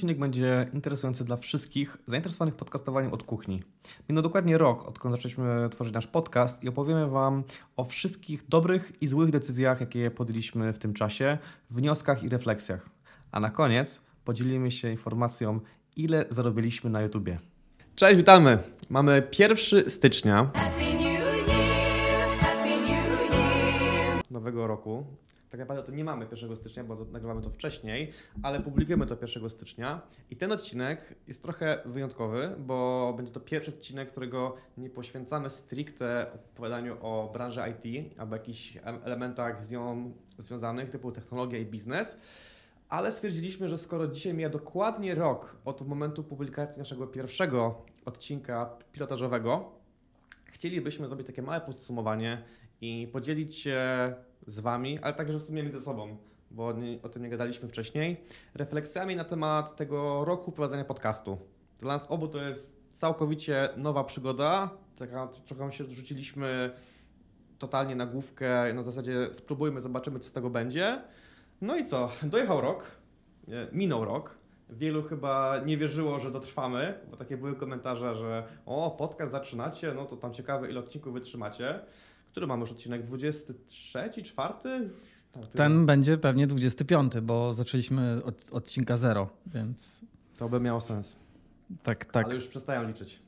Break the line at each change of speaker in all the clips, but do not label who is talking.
odcinek będzie interesujący dla wszystkich zainteresowanych podcastowaniem od kuchni. Minął dokładnie rok, odkąd zaczęliśmy tworzyć nasz podcast i opowiemy Wam o wszystkich dobrych i złych decyzjach, jakie podjęliśmy w tym czasie, wnioskach i refleksjach. A na koniec podzielimy się informacją, ile zarobiliśmy na YouTubie. Cześć, witamy! Mamy 1 stycznia nowego roku. Tak naprawdę to nie mamy 1 stycznia, bo nagrywamy to wcześniej, ale publikujemy to 1 stycznia. I ten odcinek jest trochę wyjątkowy, bo będzie to pierwszy odcinek, którego nie poświęcamy stricte opowiadaniu o branży IT albo jakichś elementach z nią związanych, typu technologia i biznes. Ale stwierdziliśmy, że skoro dzisiaj mija dokładnie rok od momentu publikacji naszego pierwszego odcinka pilotażowego, chcielibyśmy zrobić takie małe podsumowanie i podzielić się z Wami, ale także w sumie między sobą, bo o tym nie gadaliśmy wcześniej, refleksjami na temat tego roku prowadzenia podcastu. Dla nas obu to jest całkowicie nowa przygoda, taka trochę się rzuciliśmy totalnie na główkę, na zasadzie spróbujmy, zobaczymy co z tego będzie. No i co, dojechał rok, minął rok, Wielu chyba nie wierzyło, że dotrwamy, bo takie były komentarze, że o, podcast zaczynacie, no to tam ciekawe ile odcinków wytrzymacie. Który mamy już odcinek? 23, 4?
Ten będzie pewnie 25, bo zaczęliśmy od odcinka 0, więc.
To by miało sens.
Tak, tak.
Ale już przestają liczyć.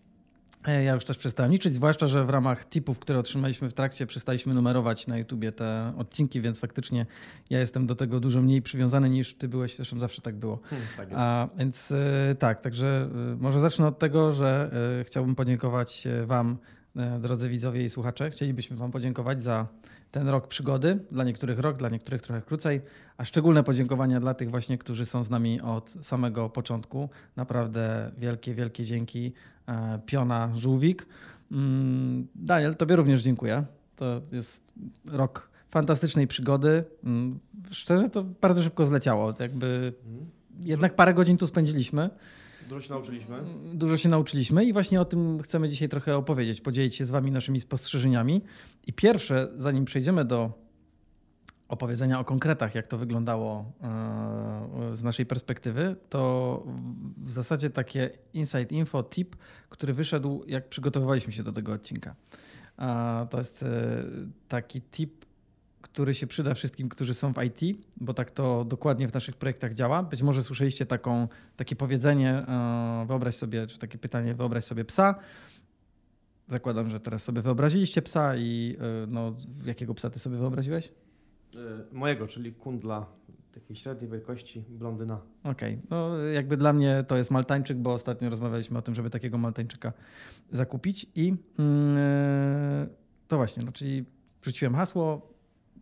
E, ja już też przestałem liczyć, zwłaszcza, że w ramach tipów, które otrzymaliśmy w trakcie, przestaliśmy numerować na YouTubie te odcinki, więc faktycznie ja jestem do tego dużo mniej przywiązany niż ty byłeś, zresztą zawsze tak było.
Hmm, tak jest.
A, więc e, tak, także e, może zacznę od tego, że chciałbym podziękować Wam drodzy widzowie i słuchacze. Chcielibyśmy Wam podziękować za ten rok przygody. Dla niektórych rok, dla niektórych trochę krócej, a szczególne podziękowania dla tych właśnie, którzy są z nami od samego początku. Naprawdę wielkie, wielkie dzięki. E, Piona Żółwik. Mm, Daniel, Tobie również dziękuję. To jest rok fantastycznej przygody. Mm, szczerze, to bardzo szybko zleciało. Jakby mhm. jednak parę godzin tu spędziliśmy.
Dużo się nauczyliśmy.
Dużo się nauczyliśmy i właśnie o tym chcemy dzisiaj trochę opowiedzieć, podzielić się z Wami naszymi spostrzeżeniami. I pierwsze, zanim przejdziemy do opowiedzenia o konkretach, jak to wyglądało e, z naszej perspektywy, to w zasadzie takie inside info, tip, który wyszedł, jak przygotowywaliśmy się do tego odcinka. To jest e, taki tip który się przyda wszystkim, którzy są w IT, bo tak to dokładnie w naszych projektach działa. Być może słyszeliście taką, takie powiedzenie, e, wyobraź sobie, czy takie pytanie, wyobraź sobie psa. Zakładam, że teraz sobie wyobraziliście psa i e, no, jakiego psa ty sobie wyobraziłeś?
E, mojego, czyli kundla takiej średniej wielkości blondyna.
Okej, okay. no jakby dla mnie to jest maltańczyk, bo ostatnio rozmawialiśmy o tym, żeby takiego maltańczyka zakupić i yy, to właśnie, no, czyli rzuciłem hasło,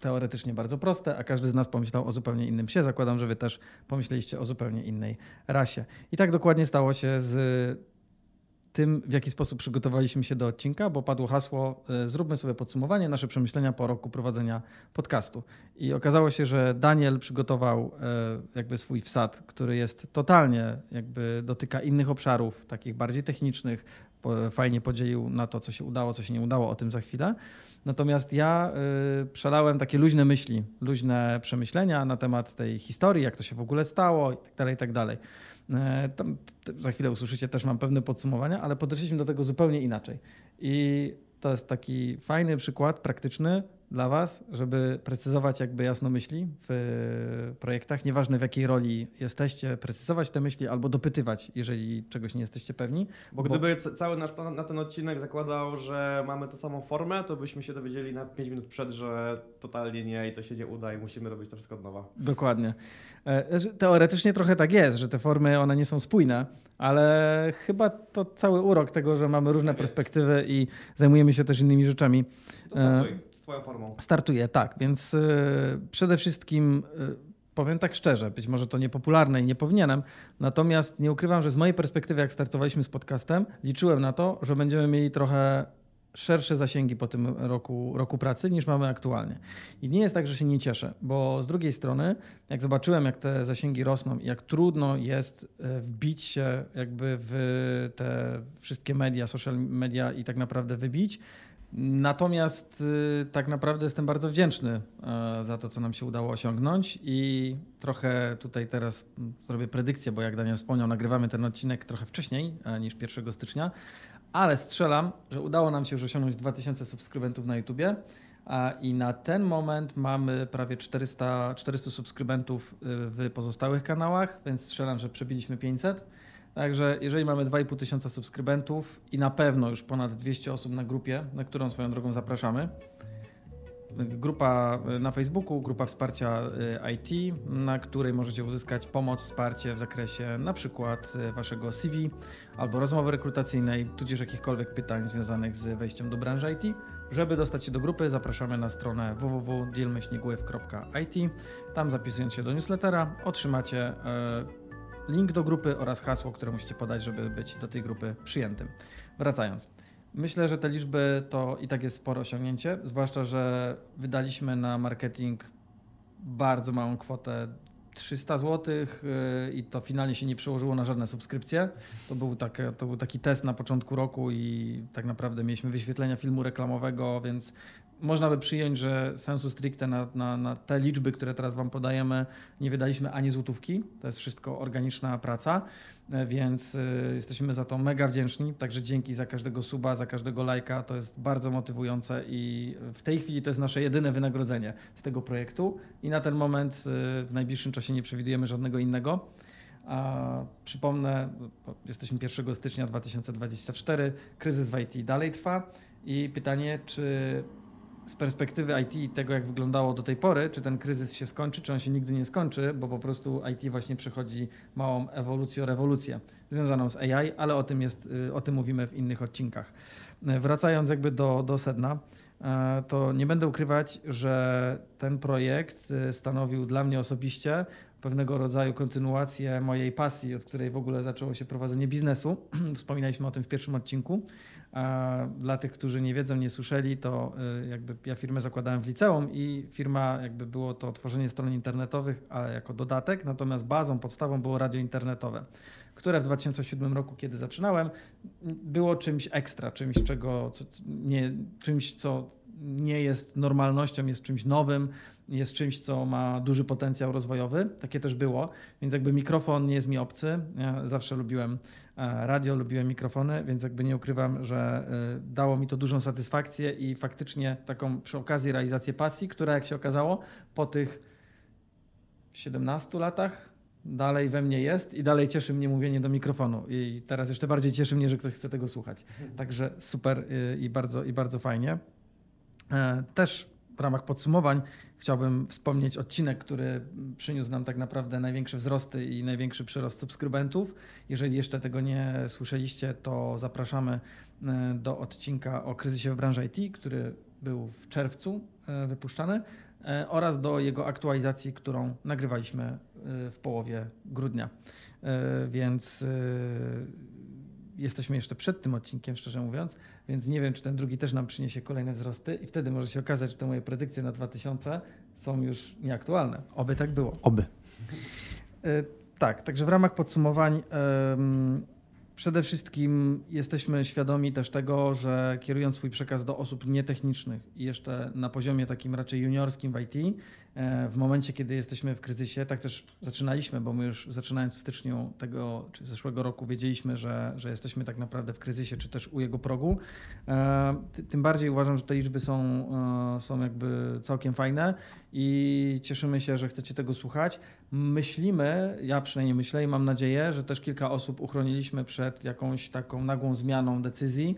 teoretycznie bardzo proste, a każdy z nas pomyślał o zupełnie innym psie. Zakładam, że wy też pomyśleliście o zupełnie innej rasie. I tak dokładnie stało się z tym, w jaki sposób przygotowaliśmy się do odcinka, bo padło hasło: e, zróbmy sobie podsumowanie, nasze przemyślenia po roku prowadzenia podcastu. I okazało się, że Daniel przygotował e, jakby swój wsad, który jest totalnie, jakby dotyka innych obszarów, takich bardziej technicznych. Fajnie podzielił na to, co się udało, co się nie udało, o tym za chwilę. Natomiast ja y, przelałem takie luźne myśli, luźne przemyślenia na temat tej historii, jak to się w ogóle stało itd. Tak itd. Tak e, tam, za chwilę usłyszycie, też mam pewne podsumowania, ale podeszliśmy do tego zupełnie inaczej. I to jest taki fajny przykład praktyczny dla Was, żeby precyzować jakby jasno myśli w projektach, nieważne w jakiej roli jesteście, precyzować te myśli albo dopytywać, jeżeli czegoś nie jesteście pewni.
Bo, bo... gdyby cały nasz plan na ten odcinek zakładał, że mamy tę samą formę, to byśmy się dowiedzieli na 5 minut przed, że totalnie nie i to się nie uda i musimy robić to wszystko od nowa.
Dokładnie. E, teoretycznie trochę tak jest, że te formy one nie są spójne, ale chyba to cały urok tego, że mamy różne tak perspektywy i zajmujemy się też innymi rzeczami.
To Twoją formą.
Startuję, tak. Więc y, przede wszystkim y, powiem tak szczerze, być może to niepopularne i nie powinienem, natomiast nie ukrywam, że z mojej perspektywy, jak startowaliśmy z podcastem, liczyłem na to, że będziemy mieli trochę szersze zasięgi po tym roku, roku pracy niż mamy aktualnie. I nie jest tak, że się nie cieszę, bo z drugiej strony, jak zobaczyłem, jak te zasięgi rosną i jak trudno jest e, wbić się jakby w te wszystkie media, social media i tak naprawdę wybić, Natomiast y, tak naprawdę jestem bardzo wdzięczny y, za to, co nam się udało osiągnąć i trochę tutaj teraz zrobię predykcję, bo jak Daniel wspomniał, nagrywamy ten odcinek trochę wcześniej y, niż 1 stycznia, ale strzelam, że udało nam się już osiągnąć 2000 subskrybentów na YouTubie i na ten moment mamy prawie 400, 400 subskrybentów w pozostałych kanałach, więc strzelam, że przebiliśmy 500. Także jeżeli mamy 2,5 tysiąca subskrybentów i na pewno już ponad 200 osób na grupie, na którą swoją drogą zapraszamy, grupa na Facebooku, grupa wsparcia y, IT, na której możecie uzyskać pomoc, wsparcie w zakresie na przykład y, waszego CV albo rozmowy rekrutacyjnej, tudzież jakichkolwiek pytań związanych z wejściem do branży IT. Żeby dostać się do grupy, zapraszamy na stronę www.dealmyślnikływ.it. Tam zapisując się do newslettera otrzymacie y, link do grupy oraz hasło, które musicie podać, żeby być do tej grupy przyjętym. Wracając. Myślę, że te liczby to i tak jest spore osiągnięcie, zwłaszcza, że wydaliśmy na marketing bardzo małą kwotę 300 zł y, i to finalnie się nie przełożyło na żadne subskrypcje. To był, tak, to był taki test na początku roku i tak naprawdę mieliśmy wyświetlenia filmu reklamowego, więc można by przyjąć, że sensu stricte na, na, na, te liczby, które teraz Wam podajemy, nie wydaliśmy ani złotówki. To jest wszystko organiczna praca, e, więc y, jesteśmy za to mega wdzięczni. Także dzięki za każdego suba, za każdego lajka. To jest bardzo motywujące i w tej chwili to jest nasze jedyne wynagrodzenie z tego projektu. I na ten moment y, w najbliższym czasie nie przewidujemy żadnego innego. A przypomnę, jesteśmy 1 stycznia 2024, kryzys w IT dalej trwa i pytanie, czy z perspektywy IT i tego, jak wyglądało do tej pory, czy ten kryzys się skończy, czy on się nigdy nie skończy, bo po prostu IT właśnie przechodzi małą ewolucję, rewolucję związaną z AI, ale o tym, jest, y, o tym mówimy w innych odcinkach. Y, wracając jakby do, do sedna, y, to nie będę ukrywać, że ten projekt stanowił dla mnie osobiście pewnego rodzaju kontynuację mojej pasji, od której w ogóle zaczęło się prowadzenie biznesu. Wspominaliśmy o tym w pierwszym odcinku. Dla tych, którzy nie wiedzą, nie słyszeli, to y, jakby ja firmę zakładałem w liceum i firma jakby było to tworzenie stron internetowych, ale jako dodatek, natomiast bazą, podstawą było radio internetowe, które w 2007 roku, kiedy zaczynałem, było czymś ekstra, czymś, czego, co, nie, czymś, co nie jest normalnością, jest czymś nowym, jest czymś, co ma duży potencjał rozwojowy. Takie też było, więc jakby mikrofon nie jest mi obcy. Ja zawsze lubiłem e, radio, lubiłem mikrofony, więc jakby nie ukrywam, że e, dało mi to dużą satysfakcję i faktycznie taką przy okazji realizację pasji, która jak się okazało po tych 17 latach dalej we mnie jest i dalej cieszy mnie mówienie do mikrofonu. I teraz jeszcze bardziej cieszy mnie, że ktoś chce tego słuchać. Także super y, i bardzo, i bardzo fajnie. E, też w ramach podsumowań chciałbym wspomnieć odcinek, który przyniósł nam tak naprawdę największe wzrosty i największy przyrost subskrybentów. Jeżeli jeszcze tego nie słyszeliście, to zapraszamy e, do odcinka o kryzysie w branży IT, który był w czerwcu e, wypuszczany oraz do jego aktualizacji, którą nagrywaliśmy w połowie grudnia. Więc jesteśmy jeszcze przed tym odcinkiem, szczerze mówiąc, więc nie wiem, czy ten drugi też nam przyniesie kolejne wzrosty i wtedy może się okazać, że te moje predykcje na 2000 są już nieaktualne. Oby tak było.
Oby.
E, tak, także w ramach podsumowań przede wszystkim jesteśmy świadomi też tego, że kierując swój przekaz do osób nietechnicznych i jeszcze na poziomie takim raczej juniorskim w IT, E, w momencie, kiedy jesteśmy w kryzysie, tak też zaczynaliśmy, bo my już zaczynając w styczniu tego czy zeszłego roku wiedzieliśmy, że, że jesteśmy tak naprawdę w kryzysie, czy też u jego progu. E, tym bardziej uważam, że te liczby są, e, są jakby całkiem fajne i cieszymy się, że chcecie tego słuchać. Myślimy, ja przynajmniej myślę i mam nadzieję, że też kilka osób uchroniliśmy przed jakąś taką nagłą zmianą decyzji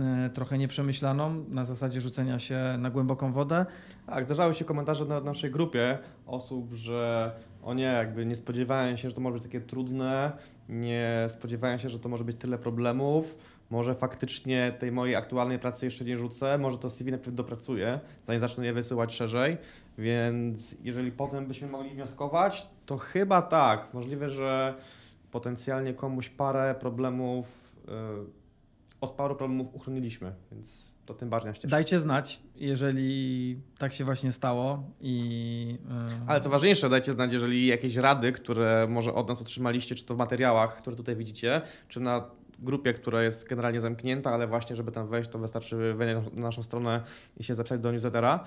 E, trochę nieprzemyślaną, na zasadzie rzucenia się na głęboką wodę.
Tak, zdarzały się komentarze na naszej grupie osób, że o nie, jakby nie spodziewają się, że to może być takie trudne, nie spodziewają się, że to może być tyle problemów, może faktycznie tej mojej aktualnej pracy jeszcze nie rzucę, może to CV najpierw dopracuję, zanim zacznę je wysyłać szerzej, więc jeżeli potem byśmy mogli wnioskować, to chyba tak, możliwe, że potencjalnie komuś parę problemów yy, od paru problemów uchroniliśmy, więc to tym bardziej cieszy.
Dajcie znać, jeżeli tak się właśnie stało i...
Yy... Ale co ważniejsze, dajcie znać, jeżeli jakieś rady, które może od nas otrzymaliście, czy to w materiałach, które tutaj widzicie, czy na grupie, która jest generalnie zamknięta, ale właśnie, żeby tam wejść, to wystarczy wejść na naszą stronę i się zapisać do newslettera,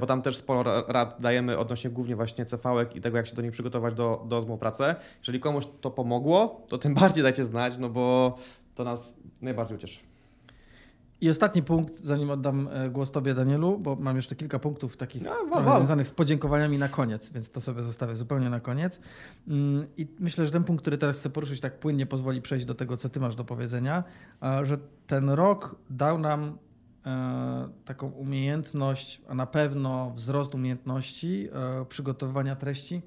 bo tam też sporo rad dajemy odnośnie głównie właśnie cv i tego, jak się do nich przygotować do, do pracę. Jeżeli komuś to pomogło, to tym bardziej dajcie znać, no bo to nas najbardziej ucieszy.
I ostatni punkt, zanim oddam e, głos Tobie, Danielu, bo mam jeszcze kilka punktów takich no, związanych z podziękowaniami na koniec, więc to sobie zostawię zupełnie na koniec. Mm, I myślę, że ten punkt, który teraz chcę poruszyć, tak płynnie pozwoli przejść do tego, co Ty masz do powiedzenia, że ten rok dał nam e, taką umiejętność, a na pewno wzrost umiejętności e, przygotowywania treści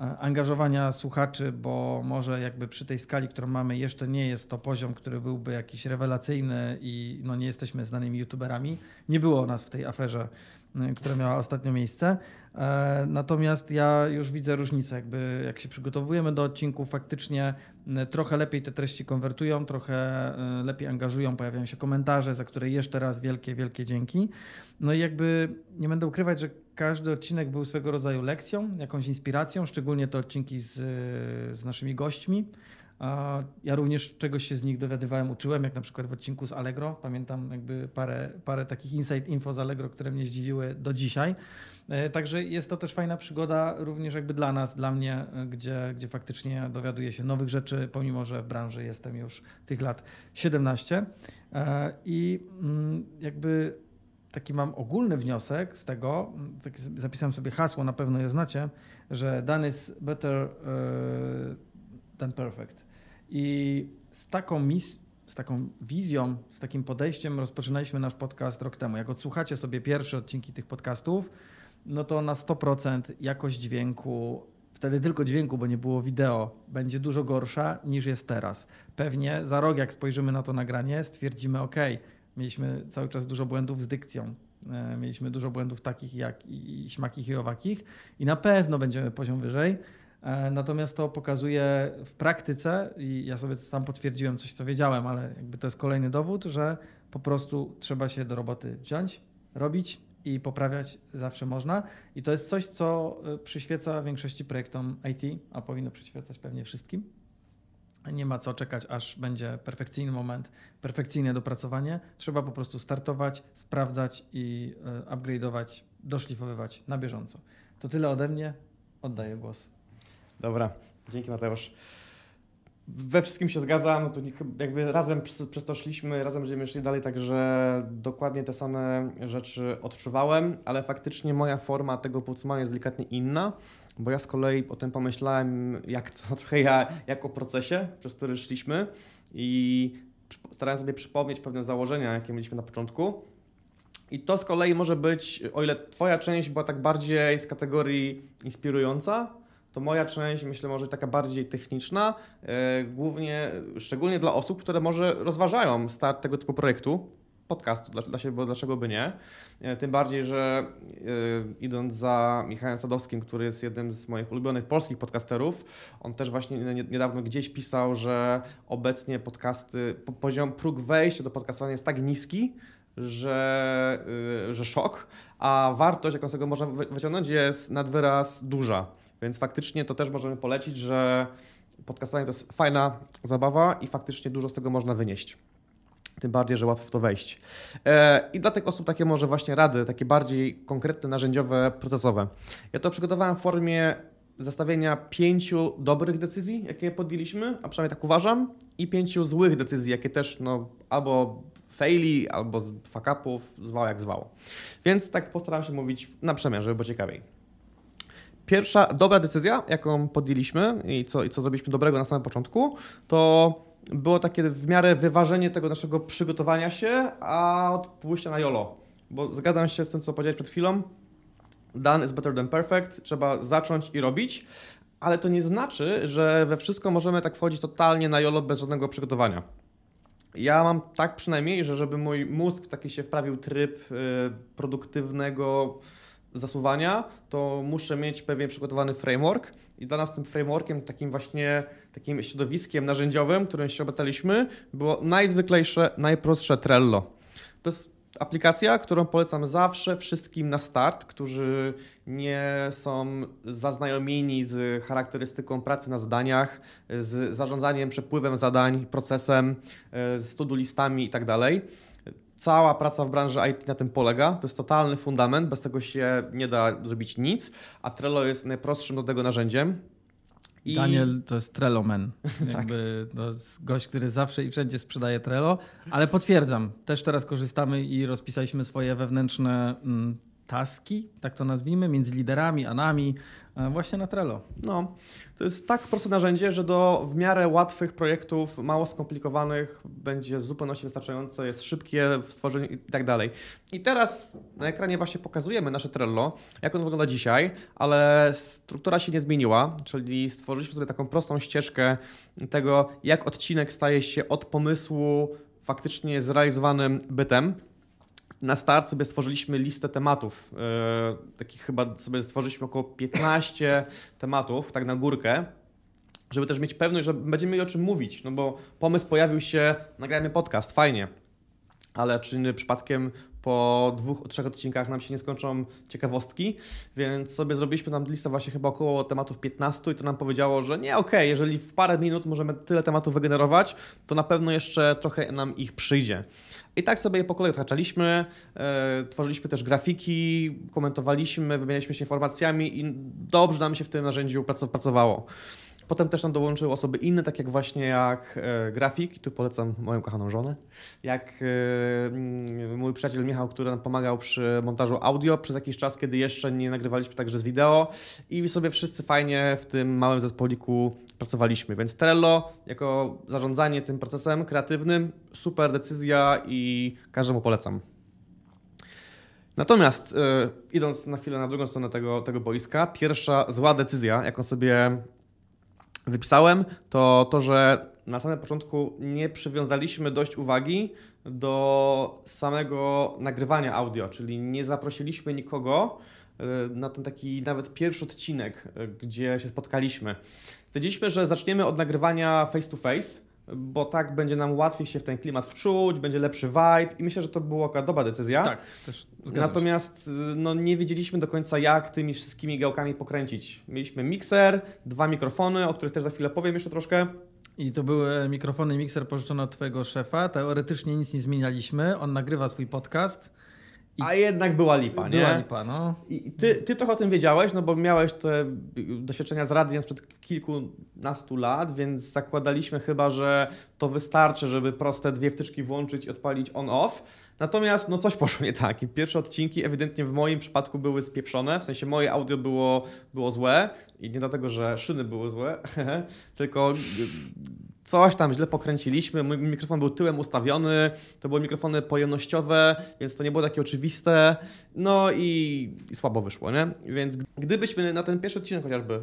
angażowania słuchaczy, bo może jakby przy tej skali, którą mamy, jeszcze nie jest to poziom, który byłby jakiś rewelacyjny i no nie jesteśmy znanymi youtuberami. Nie było nas w tej aferze, y, która miała ostatnio miejsce. E, natomiast ja już widzę różnicę, jakby jak się przygotowujemy do odcinków, faktycznie trochę lepiej te treści konwertują, trochę lepiej angażują, pojawiają się komentarze, za które jeszcze raz wielkie, wielkie dzięki. No i jakby nie będę ukrywać, że każdy odcinek był swego rodzaju lekcją, jakąś inspiracją, szczególnie te odcinki z, z naszymi gośćmi. Ja również czegoś się z nich dowiadywałem, uczyłem, jak na przykład w odcinku z Allegro. Pamiętam jakby parę, parę takich insight info z Allegro, które mnie zdziwiły do dzisiaj. E, także jest to też fajna przygoda również jakby dla nas, dla mnie, gdzie, gdzie faktycznie dowiaduję się nowych rzeczy, pomimo że w branży jestem już tych lat 17. E, I mm, jakby taki mam ogólny wniosek z tego, zapisałem sobie hasło, na pewno je znacie, że done is better uh, than perfect. I z taką mis z taką wizją, z takim podejściem rozpoczynaliśmy nasz podcast rok temu. Jak odsłuchacie sobie pierwsze odcinki tych podcastów, no to na 100% jakość dźwięku, wtedy tylko dźwięku, bo nie było wideo, będzie dużo gorsza niż jest teraz. Pewnie za rok, jak spojrzymy na to nagranie, stwierdzimy, ok, Mieliśmy cały czas dużo błędów z dykcją. E, mieliśmy dużo błędów takich jak i śmakich i owakich i na pewno będziemy poziom wyżej. E, natomiast to pokazuje w praktyce, i ja sobie sam potwierdziłem coś, co wiedziałem, ale jakby to jest kolejny dowód, że po prostu trzeba się do roboty wziąć, robić i poprawiać zawsze można. I to jest coś, co e, przyświeca większości projektom IT, a powinno przyświecać pewnie wszystkim. Nie ma co czekać, aż będzie perfekcyjny moment, perfekcyjne dopracowanie. Trzeba po prostu startować, sprawdzać i e, upgrade'ować, doszlifowywać na bieżąco. To tyle ode mnie. Oddaję głos.
Dobra, dzięki Mateusz. We wszystkim się zgadzam, to jakby razem przez, przez to szliśmy, razem będziemy szli dalej, także dokładnie te same rzeczy odczuwałem, ale faktycznie moja forma tego podsumowania jest delikatnie inna bo ja z kolei o tym pomyślałem, jak to trochę ja, jako procesie, przez który szliśmy i starałem sobie przypomnieć pewne założenia, jakie mieliśmy na początku. I to z kolei może być, o ile Twoja część była tak bardziej z kategorii inspirująca, to moja część myślę może taka bardziej techniczna, yy, głównie, szczególnie dla osób, które może rozważają start tego typu projektu, podcastu dla, dla siebie, bo dlaczego by nie. E, tym bardziej, że yy, idąc za Michałem Sadowskim, który jest jednym z moich ulubionych polskich podcasterów, on też właśnie niedawno gdzieś pisał, że obecnie podcasty, poziom próg wejścia do podcastowania jest tak niski, że, yy, że szok, a wartość, jaką z tego można wyciągnąć, jest nad wyraz duża. Więc faktycznie to też możemy polecić, że podcastowanie to jest fajna zabawa i faktycznie dużo z tego można wynieść. Tym bardziej, że łatwo w to wejść. E, I dla tych osób takie może właśnie rady, takie bardziej konkretne, narzędziowe, procesowe. Ja to przygotowałem w formie zestawienia pięciu dobrych decyzji, jakie podjęliśmy, a przynajmniej tak uważam, i pięciu złych decyzji, jakie też no, albo faili, albo fuck upów, zwało jak zwało. Więc tak postaram się mówić na przemian, żeby było ciekawiej. Pierwsza dobra decyzja, jaką podjęliśmy i co, i co zrobiliśmy dobrego na samym początku, to było takie w miarę wyważenie tego naszego przygotowania się, a od pójścia na YOLO. Bo zgadzam się z tym, co powiedziałeś przed chwilą. Done is better than perfect. Trzeba zacząć i robić, ale to nie znaczy, że we wszystko możemy tak wchodzić totalnie na YOLO bez żadnego przygotowania. Ja mam tak przynajmniej, że żeby mój mózg taki się wprawił tryb y, produktywnego zasuwania, to muszę mieć pewien przygotowany framework i dla nas tym frameworkiem, takim właśnie takim środowiskiem narzędziowym, którym się obiecaliśmy, było najzwyklejsze, najprostsze Trello. To jest aplikacja, którą polecam zawsze wszystkim na start, którzy nie są zaznajomieni z charakterystyką pracy na zadaniach, z zarządzaniem przepływem zadań, procesem, z to listami i tak. Cała praca w branży IT na tym polega. To jest totalny fundament, bez tego się nie da zrobić nic, a Trello jest najprostszym do tego narzędziem.
I... Daniel to jest Trello Man. Jakby tak. to jest gość, który zawsze i wszędzie sprzedaje Trello, ale potwierdzam, też teraz korzystamy i rozpisaliśmy swoje wewnętrzne mm, taski, tak to nazwijmy, między liderami a nami, e, właśnie na Trello.
No, to jest tak proste narzędzie, że do w miarę łatwych projektów, mało skomplikowanych, będzie w zupełności wystarczające, jest szybkie w stworzeniu i tak dalej. I teraz na ekranie właśnie pokazujemy nasze Trello, jak ono wygląda dzisiaj, ale struktura się nie zmieniła, czyli stworzyliśmy sobie taką prostą ścieżkę tego, jak odcinek staje się od pomysłu faktycznie zrealizowanym bytem na start sobie stworzyliśmy listę tematów. Yy, takich chyba sobie stworzyliśmy około 15 tematów, tak na górkę, żeby też mieć pewność, że będziemy mieli o czym mówić. No bo pomysł pojawił się, nagrajmy podcast, fajnie. Ale czy przypadkiem po dwóch, trzech odcinkach nam się nie skończą ciekawostki, więc sobie zrobiliśmy tam listę właśnie chyba około tematów 15 i to nam powiedziało, że nie, okej, okay, jeżeli w parę minut możemy tyle tematów wygenerować, to na pewno jeszcze trochę nam ich przyjdzie. I tak sobie je po kolei odhaczaliśmy, e, tworzyliśmy też grafiki, komentowaliśmy, wymienialiśmy się informacjami i dobrze nam się w tym narzędziu pracowało. Potem też nam dołączyły osoby inne, tak jak właśnie jak e, grafik, tu polecam moją kochaną żonę, jak e, mój przyjaciel Michał, który nam pomagał przy montażu audio przez jakiś czas, kiedy jeszcze nie nagrywaliśmy także z wideo i sobie wszyscy fajnie w tym małym zespoliku pracowaliśmy. Więc Trello jako zarządzanie tym procesem kreatywnym, super decyzja i każdemu polecam. Natomiast e, idąc na chwilę na drugą stronę tego, tego boiska, pierwsza zła decyzja, jaką sobie wypisałem, to to, że na samym początku nie przywiązaliśmy dość uwagi do samego nagrywania audio, czyli nie zaprosiliśmy nikogo e, na ten taki nawet pierwszy odcinek, e, gdzie się spotkaliśmy. Stwierdziliśmy, że zaczniemy od nagrywania face to face, bo tak będzie nam łatwiej się w ten klimat wczuć, będzie lepszy vibe i myślę, że to była taka dobra decyzja.
Tak, też
Natomiast no, nie wiedzieliśmy do końca, jak tymi wszystkimi gałkami pokręcić. Mieliśmy mikser, dwa mikrofony, o których też za chwilę powiem jeszcze troszkę.
I to były mikrofony i mikser pożyczone od Twojego szefa. Teoretycznie nic nie zmienialiśmy. On nagrywa swój podcast.
I A jednak była lipa,
nie? Była lipa, no.
I ty, ty trochę o tym wiedziałeś, no bo miałeś te doświadczenia z radiem sprzed kilkunastu lat, więc zakładaliśmy chyba, że to wystarczy, żeby proste dwie wtyczki włączyć i odpalić on-off. Natomiast no coś poszło nie tak. I pierwsze odcinki ewidentnie w moim przypadku były spieprzone, w sensie moje audio było, było złe i nie dlatego, że szyny były złe, tylko coś tam źle pokręciliśmy, mój mikrofon był tyłem ustawiony, to były mikrofony pojemnościowe, więc to nie było takie oczywiste, no i, i słabo wyszło, nie? Więc gdybyśmy na ten pierwszy odcinek chociażby e,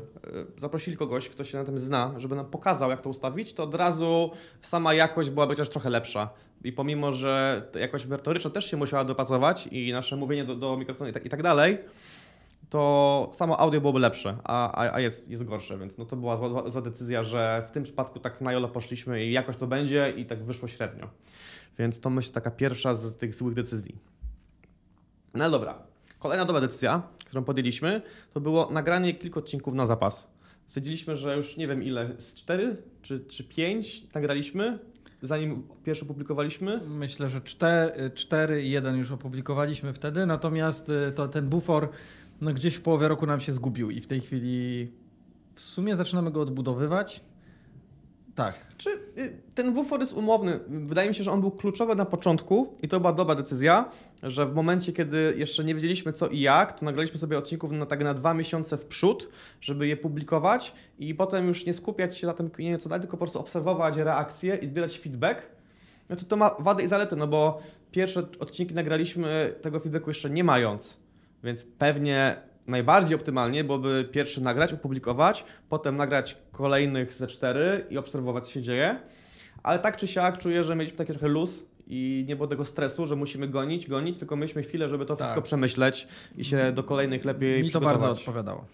zaprosili kogoś, kto się na tym zna, żeby nam pokazał, jak to ustawić, to od razu sama jakość byłaby chociaż trochę lepsza. I pomimo, że jakość merytoryczna też się musiała dopasować i nasze mówienie do, do mikrofonu i tak, i tak dalej, to samo audio byłoby lepsze, a, a jest, jest gorsze, więc no to była zła, zła, decyzja, że w tym przypadku tak na jolo poszliśmy i jakoś to będzie i tak wyszło średnio. Więc to myślę taka pierwsza z tych złych decyzji. No dobra. Kolejna dobra decyzja, którą podjęliśmy, to było nagranie kilku odcinków na zapas. Stwierdziliśmy, że już nie wiem ile, z cztery czy, czy pięć nagraliśmy, zanim pierwszy opublikowaliśmy?
Myślę, że cztery, cztery i jeden już opublikowaliśmy wtedy, natomiast y, to ten bufor no gdzieś w połowie roku nam się zgubił i w tej chwili w sumie zaczynamy go odbudowywać. Tak.
Czy y, ten bufor jest umowny? Wydaje mi się, że on był kluczowy na początku i to była dobra decyzja, że w momencie, kiedy jeszcze nie wiedzieliśmy co i jak, to nagraliśmy sobie odcinków na, tak na dwa miesiące w przód, żeby je publikować i potem już nie skupiać się na tym kminieniu co dalej, tylko po prostu obserwować reakcje i zbierać feedback. No to to ma wady i zalety, no bo pierwsze odcinki nagraliśmy tego feedbacku jeszcze nie mając. Więc pewnie najbardziej optymalnie byłoby pierwszy nagrać, opublikować, potem nagrać kolejnych ze cztery i obserwować, co się dzieje. Ale tak czy siak czuję, że mieliśmy taki trochę luz i nie było tego stresu, że musimy gonić, gonić, tylko mieliśmy chwilę, żeby to tak. wszystko przemyśleć i się do kolejnych lepiej
Mi to bardzo odpowiadało.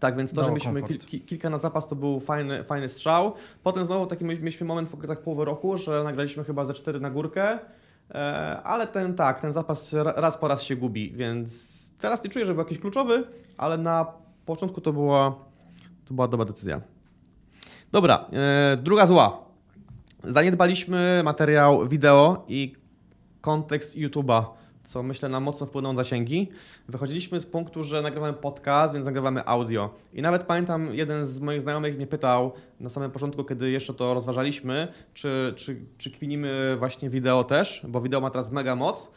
Tak, więc to, że mieliśmy kil, kilka na zapas, to był fajny, fajny strzał. Potem znowu taki mieliśmy moment w okolicach połowy roku, że nagraliśmy chyba ze cztery na górkę ale ten tak, ten zapas raz po raz się gubi, więc teraz nie czuję, że był jakiś kluczowy, ale na początku to była, to była dobra decyzja. Dobra, e, druga zła. Zaniedbaliśmy materiał wideo i kontekst YouTube'a co myślę na mocno wpłynęło na zasięgi. Wychodziliśmy z punktu, że nagrywamy podcast, więc nagrywamy audio. I nawet pamiętam, jeden z moich znajomych mnie pytał na samym początku, kiedy jeszcze to rozważaliśmy, czy, czy, czy właśnie wideo też, bo wideo ma teraz mega moc.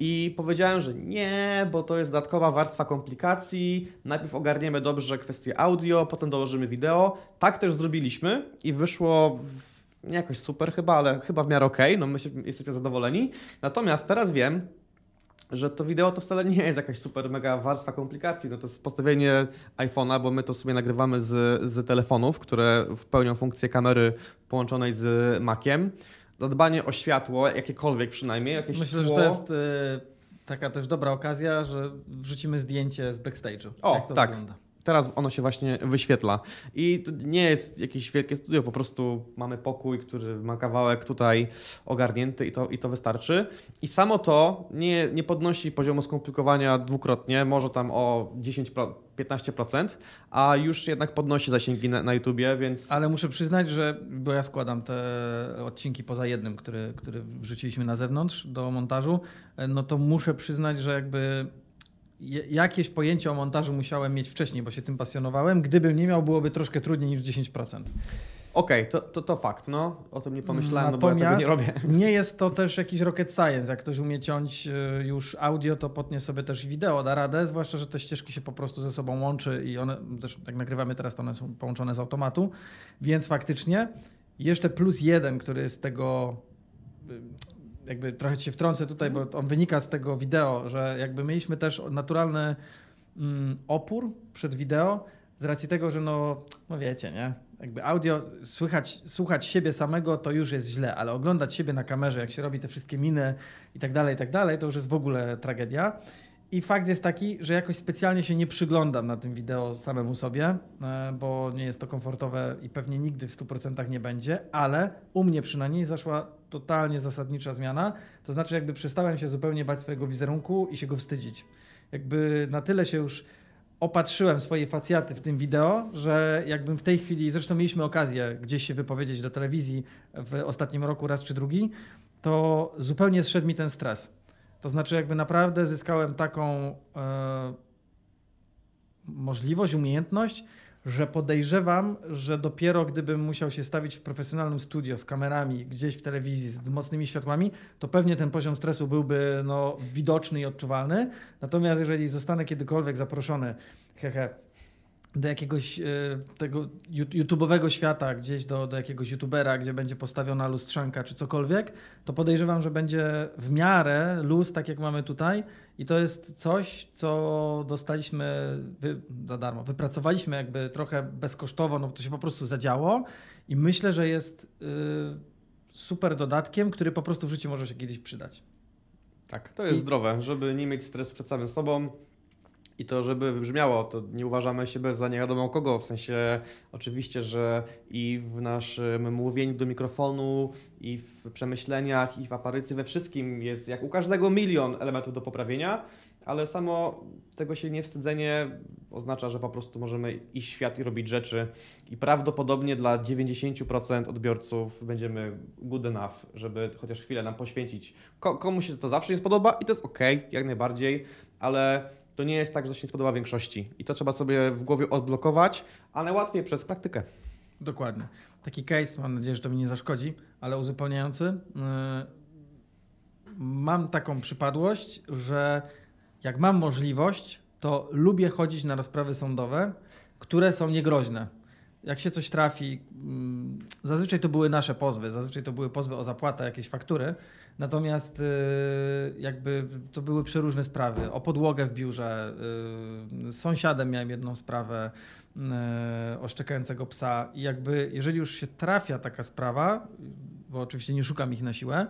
I powiedziałem, że nie, bo to jest dodatkowa warstwa komplikacji. Najpierw ogarniemy dobrze kwestię audio, potem dołożymy wideo. Tak też zrobiliśmy i wyszło nie jakoś super chyba, ale chyba w miarę okej, okay. no my się, jesteśmy zadowoleni. Natomiast teraz wiem, że to wideo to wcale nie jest jakaś super mega warstwa komplikacji. No to jest postawienie iPhone'a, bo my to sobie nagrywamy z, z telefonów, które pełnią funkcję kamery połączonej z Maciem. Zadbanie o światło, jakiekolwiek przynajmniej, jakieś
Myślę,
tło.
że to jest y, taka też dobra okazja, że wrzucimy zdjęcie z backstage'u.
O, tak. Wygląda. Teraz ono się właśnie wyświetla. I to nie jest jakieś wielkie studio, po prostu mamy pokój, który ma kawałek tutaj ogarnięty i to, i to wystarczy. I samo to nie, nie podnosi poziomu skomplikowania dwukrotnie, może tam o 10, 15%, a już jednak podnosi zasięgi na, na YouTubie, więc...
Ale muszę przyznać, że, bo ja składam te odcinki poza jednym, który, który wrzuciliśmy na zewnątrz do montażu, no to muszę przyznać, że jakby jakieś pojęcie o montażu musiałem mieć wcześniej, bo się tym pasjonowałem. Gdybym nie miał, byłoby troszkę trudniej niż 10%.
Okej, okay, to, to, to fakt, no. O tym nie pomyślałem, Natomiast no bo ja tego nie robię.
nie jest to też jakiś rocket science. Jak ktoś umie ciąć y, już audio, to potnie sobie też wideo, da radę, zwłaszcza, że te ścieżki się po prostu ze sobą łączy i one, zresztą jak nagrywamy teraz, to one są połączone z automatu, więc faktycznie jeszcze plus jeden, który z tego y, jakby trochę się wtrącę tutaj, bo on wynika z tego wideo, że jakby mieliśmy też naturalny mm, opór przed wideo z racji tego, że no, no wiecie, nie? Jakby audio, słychać, słuchać siebie samego to już jest źle, ale oglądać siebie na kamerze, jak się robi te wszystkie miny i tak dalej, i tak dalej, to już jest w ogóle tragedia. I fakt jest taki, że jakoś specjalnie się nie przyglądam na tym wideo samemu sobie, e, bo nie jest to komfortowe i pewnie nigdy w 100% nie będzie, ale u mnie przynajmniej zaszła totalnie zasadnicza zmiana. To znaczy, jakby przestałem się zupełnie bać swojego wizerunku i się go wstydzić. Jakby na tyle się już opatrzyłem swoje facjaty w tym wideo, że jakbym w tej chwili, zresztą mieliśmy okazję gdzieś się wypowiedzieć do telewizji w ostatnim roku raz czy drugi, to zupełnie zszedł mi ten stres to znaczy, jakby naprawdę zyskałem taką e, możliwość, umiejętność, że podejrzewam, że dopiero gdybym musiał się stawić w profesjonalnym studio z kamerami, gdzieś w telewizji, z mocnymi światłami, to pewnie ten poziom stresu byłby no, widoczny i odczuwalny. Natomiast jeżeli zostanę kiedykolwiek zaproszony, hehe, do jakiegoś e, tego YouTube'owego świata, gdzieś do, do jakiegoś YouTubera, gdzie będzie postawiona lustrzanka czy cokolwiek, to podejrzewam, że będzie w miarę luz, tak jak mamy tutaj. I to jest coś, co dostaliśmy wy, za darmo. Wypracowaliśmy jakby trochę bezkosztowo, no bo to się po prostu zadziało. I myślę, że jest yy, super dodatkiem, który po prostu w życiu może się kiedyś przydać.
Tak, to jest I... zdrowe, żeby nie mieć stresu przed samym sobą i to, żeby wybrzmiało, to nie uważamy siebie za nie wiadomo kogo, w sensie oczywiście, że i w naszym mówieniu do mikrofonu, i w przemyśleniach, i w aparycji, we wszystkim jest jak u każdego milion elementów do poprawienia, ale samo tego się nie wstydzenie oznacza, że po prostu możemy iść w świat i robić rzeczy i prawdopodobnie dla 90% odbiorców będziemy good enough, żeby chociaż chwilę nam poświęcić. Komuś się to zawsze nie spodoba i to jest ok, jak najbardziej, ale to nie jest tak, że się nie spodoba większości. I to trzeba sobie w głowie odblokować, a najłatwiej przez praktykę.
Dokładnie. Taki case, mam nadzieję, że to mi nie zaszkodzi, ale uzupełniający. Yy, mam taką przypadłość, że jak mam możliwość, to lubię chodzić na rozprawy sądowe, które są niegroźne. Jak się coś trafi, mm, zazwyczaj to były nasze pozwy, zazwyczaj to były pozwy o zapłatę, jakieś faktury, Natomiast y, jakby to były przeróżne sprawy. O podłogę w biurze, y, z sąsiadem miałem jedną sprawę y, o szczekającego psa i jakby jeżeli już się trafia taka sprawa, bo oczywiście nie szukam ich na siłę,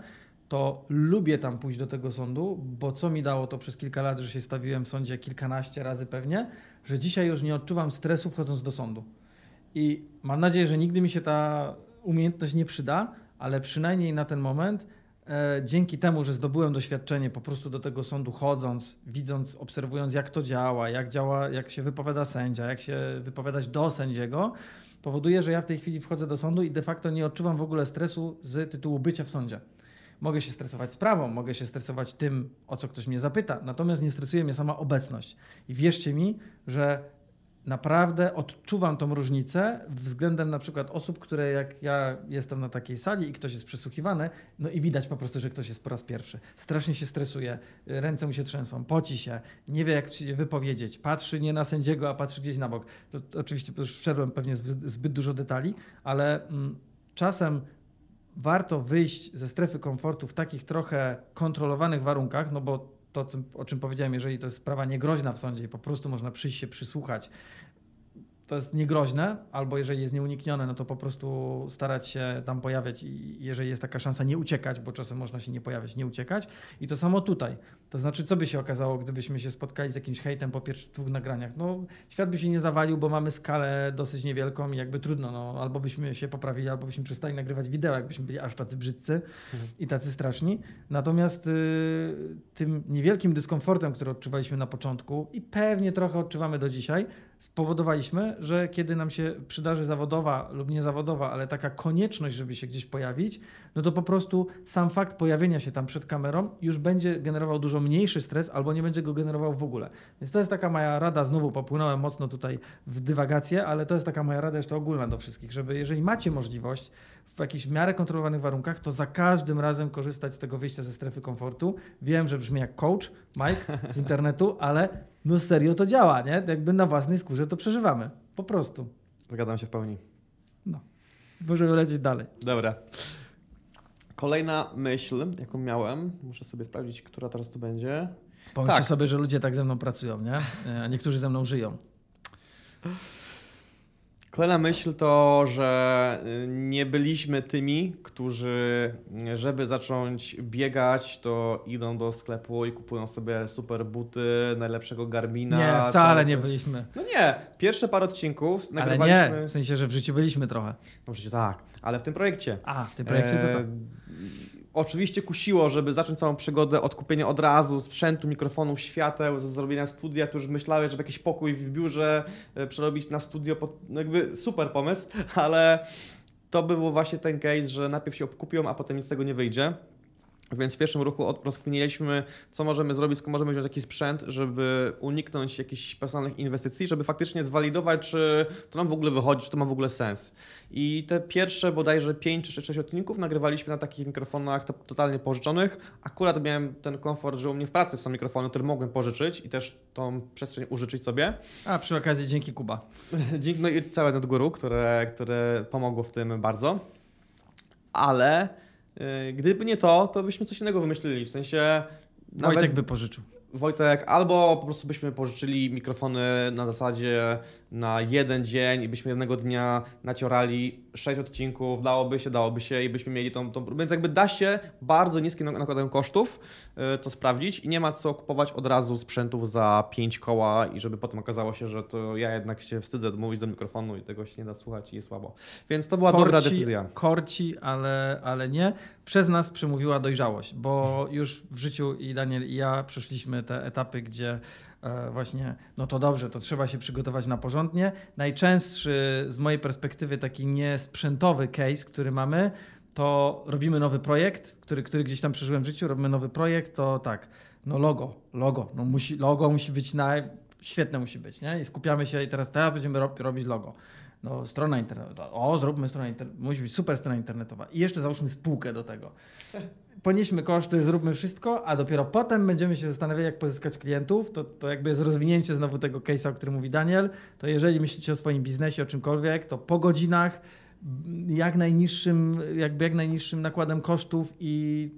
to lubię tam pójść do tego sądu, bo co mi dało to przez kilka lat, że się stawiłem w sądzie kilkanaście razy pewnie, że dzisiaj już nie odczuwam stresu wchodząc do sądu. I mam nadzieję, że nigdy mi się ta umiejętność nie przyda, ale przynajmniej na ten moment e, dzięki temu, że zdobyłem doświadczenie po prostu do tego sądu chodząc, widząc, obserwując jak to działa, jak działa, jak się wypowiada sędzia, jak się wypowiadać do sędziego, powoduje, że ja w tej chwili wchodzę do sądu i de facto nie odczuwam w ogóle stresu z tytułu bycia w sądzie. Mogę się stresować sprawą, mogę się stresować tym, o co ktoś mnie zapyta, natomiast nie stresuje mnie sama obecność. I wierzcie mi, że naprawdę odczuwam tą różnicę względem na przykład osób, które jak ja jestem na takiej sali i ktoś jest przesłuchiwany, no i widać po prostu, że ktoś jest po raz pierwszy. Strasznie się stresuje, ręce mu się trzęsą, poci się, nie wie jak się wypowiedzieć, patrzy nie na sędziego, a patrzy gdzieś na bok. To, to oczywiście już wszedłem pewnie zbyt, dużo detali, ale mm, czasem warto wyjść ze strefy komfortu w takich trochę kontrolowanych warunkach, no bo to, o czym powiedziałem, jeżeli to jest sprawa niegroźna w sądzie i po prostu można przyjść się przysłuchać, to jest niegroźne, albo jeżeli jest nieuniknione, no to po prostu starać się tam pojawiać i jeżeli jest taka szansa, nie uciekać, bo czasem można się nie pojawiać, nie uciekać. I to samo tutaj. To znaczy, co by się okazało, gdybyśmy się spotkali z jakimś hejtem po pierwszych dwóch nagraniach? No, świat by się nie zawalił, bo mamy skalę dosyć niewielką i jakby trudno, no, albo byśmy się poprawili, albo byśmy przestali nagrywać wideo, jakbyśmy byli aż tacy brzydcy mhm. i tacy straszni. Natomiast y, tym niewielkim dyskomfortem, który odczuwaliśmy na początku i pewnie trochę odczuwamy do dzisiaj, spowodowaliśmy, że kiedy nam się przydarzy zawodowa lub niezawodowa, ale taka konieczność, żeby się gdzieś pojawić, no to po prostu sam fakt pojawienia się tam przed kamerą już będzie generował dużo mniejszy stres albo nie będzie go generował w ogóle. Więc to jest taka moja rada, znowu popłynąłem mocno tutaj w dywagację, ale to jest taka moja rada jeszcze ogólna do wszystkich, żeby jeżeli macie możliwość w jakichś w miarę kontrolowanych warunkach, to za każdym razem korzystać z tego wyjścia ze strefy komfortu. Wiem, że brzmi jak coach, Mike z internetu, ale no serio to działa, nie? Jakby na własnej skórze to przeżywamy. Po prostu.
Zgadzam się w pełni.
No. Możemy lecieć dalej.
Dobra. Kolejna myśl, jaką miałem, muszę sobie sprawdzić, która teraz tu będzie.
Pomyślcie tak. sobie, że ludzie tak ze mną pracują, nie? A niektórzy ze mną żyją.
Kolejna myśl to, że y, nie byliśmy tymi, którzy, żeby zacząć biegać, to idą do sklepu i kupują sobie super buty, najlepszego Garmina.
Nie, wcale nie byliśmy.
No nie, pierwsze parę odcinków
nagrywaliśmy... Ale nie, w sensie, że w życiu byliśmy trochę.
No w życiu tak, ale w tym projekcie.
A, w tym projekcie to tak
oczywiście kusiło, żeby zacząć całą przygodę od kupienia od razu sprzętu, mikrofonów, świateł, ze zrobienia studia. Tu już myślałeś, żeby jakiś pokój w biurze e, przerobić na studio. No jakby super pomysł, ale to był właśnie ten case, że najpierw się kupią, a potem nic z tego nie wyjdzie. Więc w pierwszym ruchu rozkminiliśmy, co możemy zrobić, skąd możemy wziąć jakiś sprzęt, żeby uniknąć jakichś personalnych inwestycji, żeby faktycznie zwalidować, czy to nam w ogóle wychodzi, czy to ma w ogóle sens. I te pierwsze bodajże 5 czy 6 odcinków nagrywaliśmy na takich mikrofonach totalnie pożyczonych. Akurat miałem ten komfort, że u mnie w pracy są mikrofony, które mogłem pożyczyć i też tą przestrzeń użyczyć sobie.
A przy okazji dzięki Kuba.
dzięki, no i całe NetGuru, które, które pomogło w tym bardzo. Ale gdyby nie to, to byśmy coś innego wymyślili. W sensie.
Nawet... Wojtek by pożyczył.
Wojtek, albo po prostu byśmy pożyczyli mikrofony na zasadzie na jeden dzień i byśmy jednego dnia naciorali sześć odcinków, dałoby się, dałoby się i byśmy mieli tą, tą więc jakby da się bardzo niskim nakładem kosztów yy, to sprawdzić i nie ma co kupować od razu sprzętów za pięć koła i żeby potem okazało się, że to ja jednak się wstydzę mówić do mikrofonu i tego się nie da słuchać i jest słabo. Więc to była korci, dobra decyzja.
Korci, ale, ale nie. Przez nas przemówiła dojrzałość, bo już w życiu i Daniel i ja przeszliśmy te etapy, gdzie e, właśnie, no to dobrze, to trzeba się przygotować na porządnie. Najczęstszy z mojej perspektywy taki niesprzętowy case, który mamy, to robimy nowy projekt, który, który gdzieś tam przeżyłem w życiu, robimy nowy projekt, to tak, no logo, logo, no musi, logo musi być na, świetne musi być, nie? I skupiamy się i teraz, teraz będziemy robić logo. No, strona internetowa. O, zróbmy stronę internetową. Musi być super strona internetowa. I jeszcze załóżmy spółkę do tego ponieśmy koszty, zróbmy wszystko, a dopiero potem będziemy się zastanawiać, jak pozyskać klientów. To, to jakby jest rozwinięcie znowu tego case'a, o którym mówi Daniel. To jeżeli myślicie o swoim biznesie, o czymkolwiek, to po godzinach, jak najniższym, jakby jak najniższym nakładem kosztów i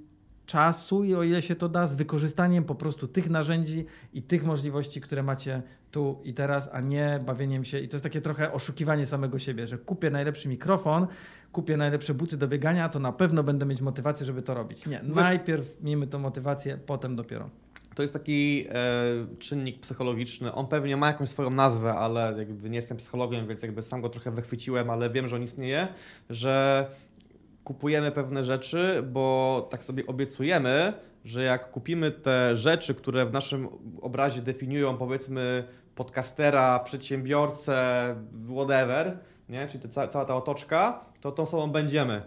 czasu i o ile się to da, z wykorzystaniem po prostu tych narzędzi i tych możliwości, które macie tu i teraz, a nie bawieniem się. I to jest takie trochę oszukiwanie samego siebie, że kupię najlepszy mikrofon, kupię najlepsze buty do biegania, to na pewno będę mieć motywację, żeby to robić. Nie, Wiesz, najpierw miejmy tą motywację, potem dopiero.
To jest taki e, czynnik psychologiczny. On pewnie ma jakąś swoją nazwę, ale jakby nie jestem psychologiem, więc jakby sam go trochę wychwyciłem, ale wiem, że on istnieje, że kupujemy pewne rzeczy, bo tak sobie obiecujemy, że jak kupimy te rzeczy, które w naszym obrazie definiują powiedzmy podcastera, przedsiębiorcę, whatever, nie? czyli te, cała ta otoczka, to tą osobą będziemy.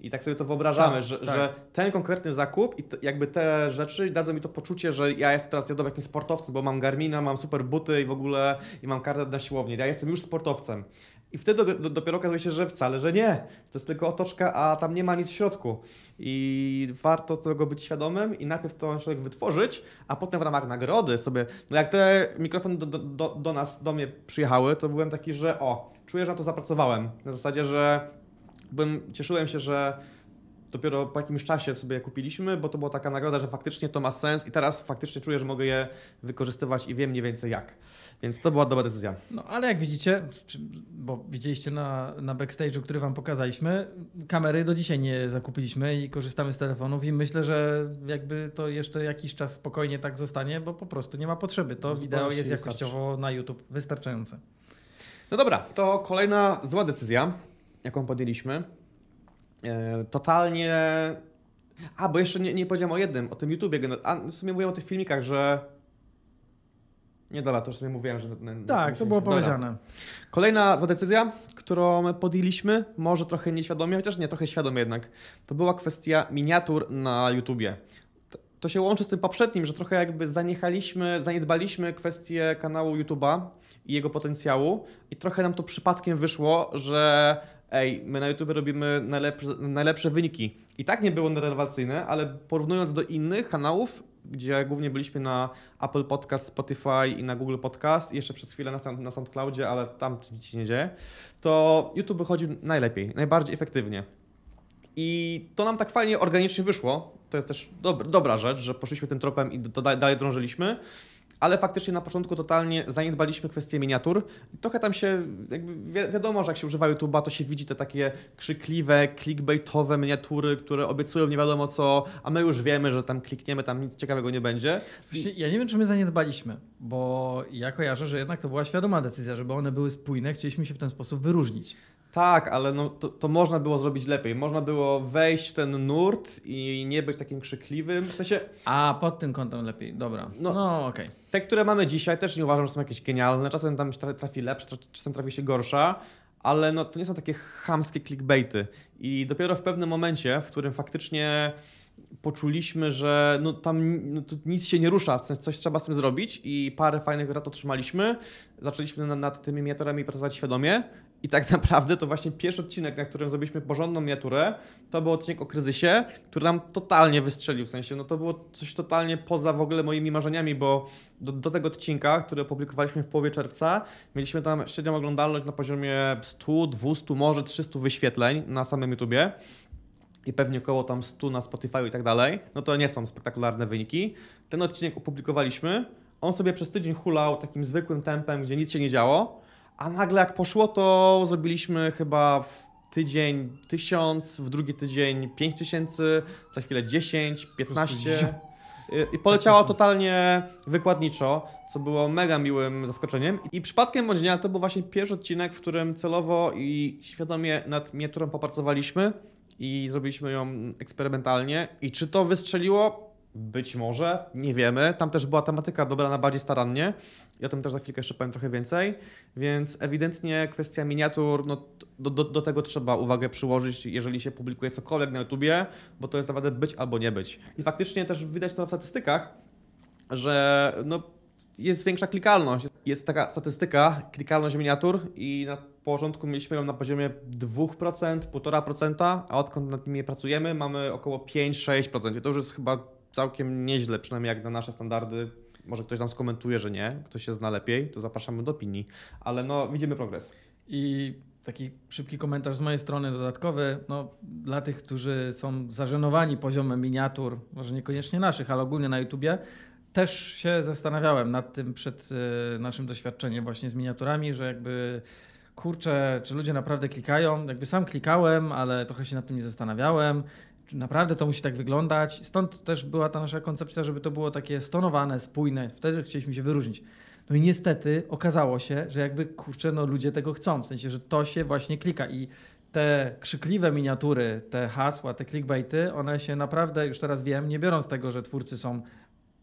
I tak sobie to wyobrażamy, tak, że, tak. że, ten konkretny zakup i jakby te rzeczy dadzą mi to poczucie, że ja jestem teraz jadę jakimś sportowcem, bo mam Garmina, mam super buty i w ogóle i mam kartę na siłownię. Ja jestem już sportowcem. I wtedy do, do, dopiero okazuje się, że wcale, że nie. To jest tylko otoczka, a tam nie ma nic w środku. I warto tego być świadomym i najpierw to człowiek wytworzyć, a potem w ramach nagrody sobie. No jak te mikrofony do, do, do nas, do mnie przyjechały, to byłem taki, że o, czuję, że na to zapracowałem. Na zasadzie, że byłem, cieszyłem się, że dopiero po jakimś czasie sobie je kupiliśmy, bo to była taka nagroda, że faktycznie to ma sens i teraz faktycznie czuję, że mogę je wykorzystywać i wiem mniej więcej jak. Więc to była dobra decyzja.
No ale jak widzicie, bo widzieliście na, na backstage'u, który wam pokazaliśmy, kamery do dzisiaj nie zakupiliśmy i korzystamy z telefonów i myślę, że jakby to jeszcze jakiś czas spokojnie tak zostanie, bo po prostu nie ma potrzeby. To Zupełnie wideo jest jakościowo wystarczy. na YouTube wystarczające.
No dobra, to kolejna zła decyzja, jaką podjęliśmy totalnie. A, bo jeszcze nie, nie powiedziałem o jednym, o tym YouTubie. A w sumie mówiłem o tych filmikach, że. Nie dobra, to już sobie mówiłem, że.
Tak, to było powiedziane.
Kolejna zła decyzja, którą podjęliśmy, może trochę nieświadomie, chociaż nie, trochę świadomie jednak, to była kwestia miniatur na YouTubie. To się łączy z tym poprzednim, że trochę jakby zaniechaliśmy, zaniedbaliśmy kwestię kanału YouTube'a i jego potencjału i trochę nam to przypadkiem wyszło, że ej, my na YouTube robimy najlepsze, najlepsze wyniki. I tak nie było relewacyjne, ale porównując do innych kanałów, gdzie głównie byliśmy na Apple Podcast, Spotify i na Google Podcast, jeszcze przez chwilę na, na SoundCloudzie, ale tam nic się nie dzieje, to YouTube wychodził najlepiej, najbardziej efektywnie. I to nam tak fajnie organicznie wyszło. To jest też dobra rzecz, że poszliśmy tym tropem i dalej drążyliśmy ale faktycznie na początku totalnie zaniedbaliśmy kwestię miniatur. Trochę tam się, wi wiadomo, że jak się używa YouTube'a, to się widzi te takie krzykliwe, clickbaitowe miniatury, które obiecują nie wiadomo co, a my już wiemy, że tam klikniemy, tam nic ciekawego nie będzie.
Ja nie wiem, czy my zaniedbaliśmy, bo ja kojarzę, że jednak to była świadoma decyzja, żeby one były spójne, chcieliśmy się w ten sposób wyróżnić.
Tak, ale no, to, to, można było zrobić lepiej. Można było wejść w ten nurt i nie być takim krzykliwym. W sensie...
A, pod tym kątem lepiej, dobra. No, no okej. Okay.
Te, które mamy dzisiaj, też nie uważam, że są jakieś genialne. Czasem tam trafi lepsza, czasem trafi się gorsza, ale no, to nie są takie chamskie clickbaity. I dopiero w pewnym momencie, w którym faktycznie poczuliśmy, że no tam no nic się nie rusza, w sensie coś trzeba z tym zrobić i parę fajnych rat otrzymaliśmy. Zaczęliśmy nad, nad tymi miniaturami pracować świadomie i tak naprawdę to właśnie pierwszy odcinek, na którym zrobiliśmy porządną miniaturę, to był odcinek o kryzysie, który nam totalnie wystrzelił, w sensie no to było coś totalnie poza w ogóle moimi marzeniami, bo do, do tego odcinka, który opublikowaliśmy w połowie czerwca, mieliśmy tam średnią oglądalność na poziomie 100, 200, może 300 wyświetleń na samym YouTubie i pewnie około tam 100 na Spotify i tak dalej, no to nie są spektakularne wyniki. Ten odcinek opublikowaliśmy, on sobie przez tydzień hulał takim zwykłym tempem, gdzie nic się nie działo, a nagle jak poszło, to zrobiliśmy chyba w tydzień 1000, w drugi tydzień 5000, za chwilę 10, 15. I poleciało totalnie wykładniczo, co było mega miłym zaskoczeniem. I przypadkiem bądź nie, to był właśnie pierwszy odcinek, w którym celowo i świadomie nad miniaturą popracowaliśmy i zrobiliśmy ją eksperymentalnie. I czy to wystrzeliło? Być może, nie wiemy. Tam też była tematyka dobrana bardziej starannie. I o tym też za chwilkę jeszcze powiem trochę więcej. Więc ewidentnie kwestia miniatur, no, do, do, do tego trzeba uwagę przyłożyć, jeżeli się publikuje cokolwiek na YouTubie, bo to jest naprawdę być albo nie być. I faktycznie też widać to w statystykach, że no, jest większa klikalność. Jest taka statystyka, klikalność miniatur i na początku mieliśmy ją na poziomie 2%, 1,5%, a odkąd nad nimi pracujemy mamy około 5-6%. I to już jest chyba całkiem nieźle, przynajmniej jak na nasze standardy. Może ktoś nam skomentuje, że nie, ktoś się zna lepiej, to zapraszamy do opinii, ale no widzimy progres.
I taki szybki komentarz z mojej strony dodatkowy. No, dla tych, którzy są zażenowani poziomem miniatur, może niekoniecznie naszych, ale ogólnie na YouTubie, też się zastanawiałem nad tym przed y, naszym doświadczeniem właśnie z miniaturami, że jakby kurczę, czy ludzie naprawdę klikają? Jakby sam klikałem, ale trochę się nad tym nie zastanawiałem. Naprawdę to musi tak wyglądać? Stąd też była ta nasza koncepcja, żeby to było takie stonowane, spójne. Wtedy chcieliśmy się wyróżnić. No i niestety okazało się, że jakby kurczę, no ludzie tego chcą, w sensie, że to się właśnie klika i te krzykliwe miniatury, te hasła, te clickbaity, one się naprawdę, już teraz wiem, nie biorą z tego, że twórcy są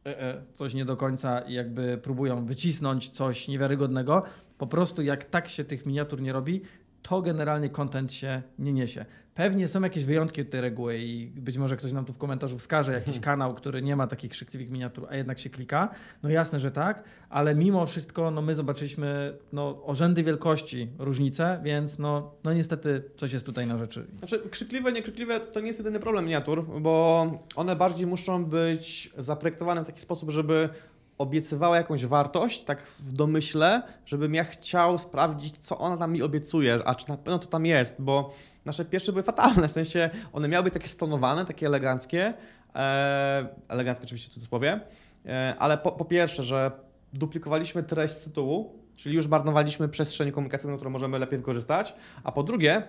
e, e, coś nie do końca jakby próbują wycisnąć coś niewiarygodnego. Po prostu jak tak się tych miniatur nie robi, to generalnie content się nie niesie. Pewnie są jakieś wyjątki od tej reguły i być może ktoś nam tu w komentarzu wskaże jakiś
Hmm.
kanał, który nie ma takich krzykliwych miniatur, a jednak się klika. No jasne, że tak, ale mimo wszystko no my zobaczyliśmy no, o rzędy wielkości różnice, więc no, no niestety coś jest tutaj na rzeczy.
Znaczy, krzykliwe, niekrzykliwe to nie jest jedyny problem miniatur, bo one bardziej muszą być zaprojektowane w taki sposób, żeby obiecywały jakąś wartość, tak w domyśle, żebym ja chciał sprawdzić, co ona tam mi obiecuje, a czy na pewno to tam jest, bo nasze pierwsze były fatalne, w sensie one miały być takie stonowane, takie eleganckie, e, eleganckie oczywiście w cudzysłowie, e, ale po, po pierwsze, że duplikowaliśmy treść z tytułu, czyli już marnowaliśmy przestrzeń komunikacyjną, którą możemy lepiej wykorzystać, a po drugie,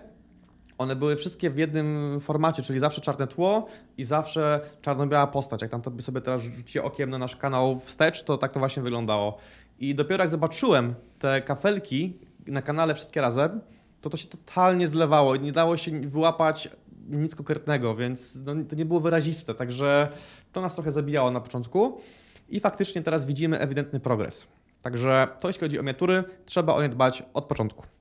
one były wszystkie w jednym formacie, czyli zawsze czarne tło i zawsze czarno-biała postać. Jak tam to sobie teraz rzucicie okiem na nasz kanał wstecz, to tak to właśnie wyglądało. I dopiero jak zobaczyłem te kafelki na kanale wszystkie razem, to to się totalnie zlewało i nie dało się wyłapać nic konkretnego, więc no, to nie było wyraziste, także to nas trochę zabijało na początku i faktycznie teraz widzimy ewidentny progres. Także to jeśli chodzi o miniatury, trzeba o nie dbać od początku.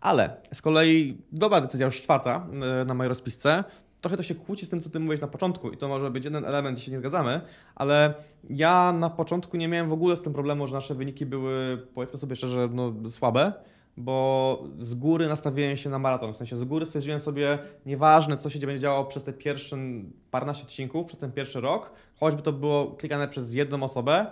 Ale z kolei dobra decyzja, już czwarta e, na mojej rozpisce. Trochę to się kłóci z tym, co ty mówiłeś na początku, i to może być jeden element, gdzie się nie zgadzamy, ale ja na początku nie miałem w ogóle z tym problemu, że nasze wyniki były, powiedzmy sobie szczerze, no, słabe, bo z góry nastawiłem się na maraton. W sensie z góry stwierdziłem sobie, nieważne co się będzie działo przez te pierwsze paręnaście odcinków, przez ten pierwszy rok, choćby to było klikane przez jedną osobę,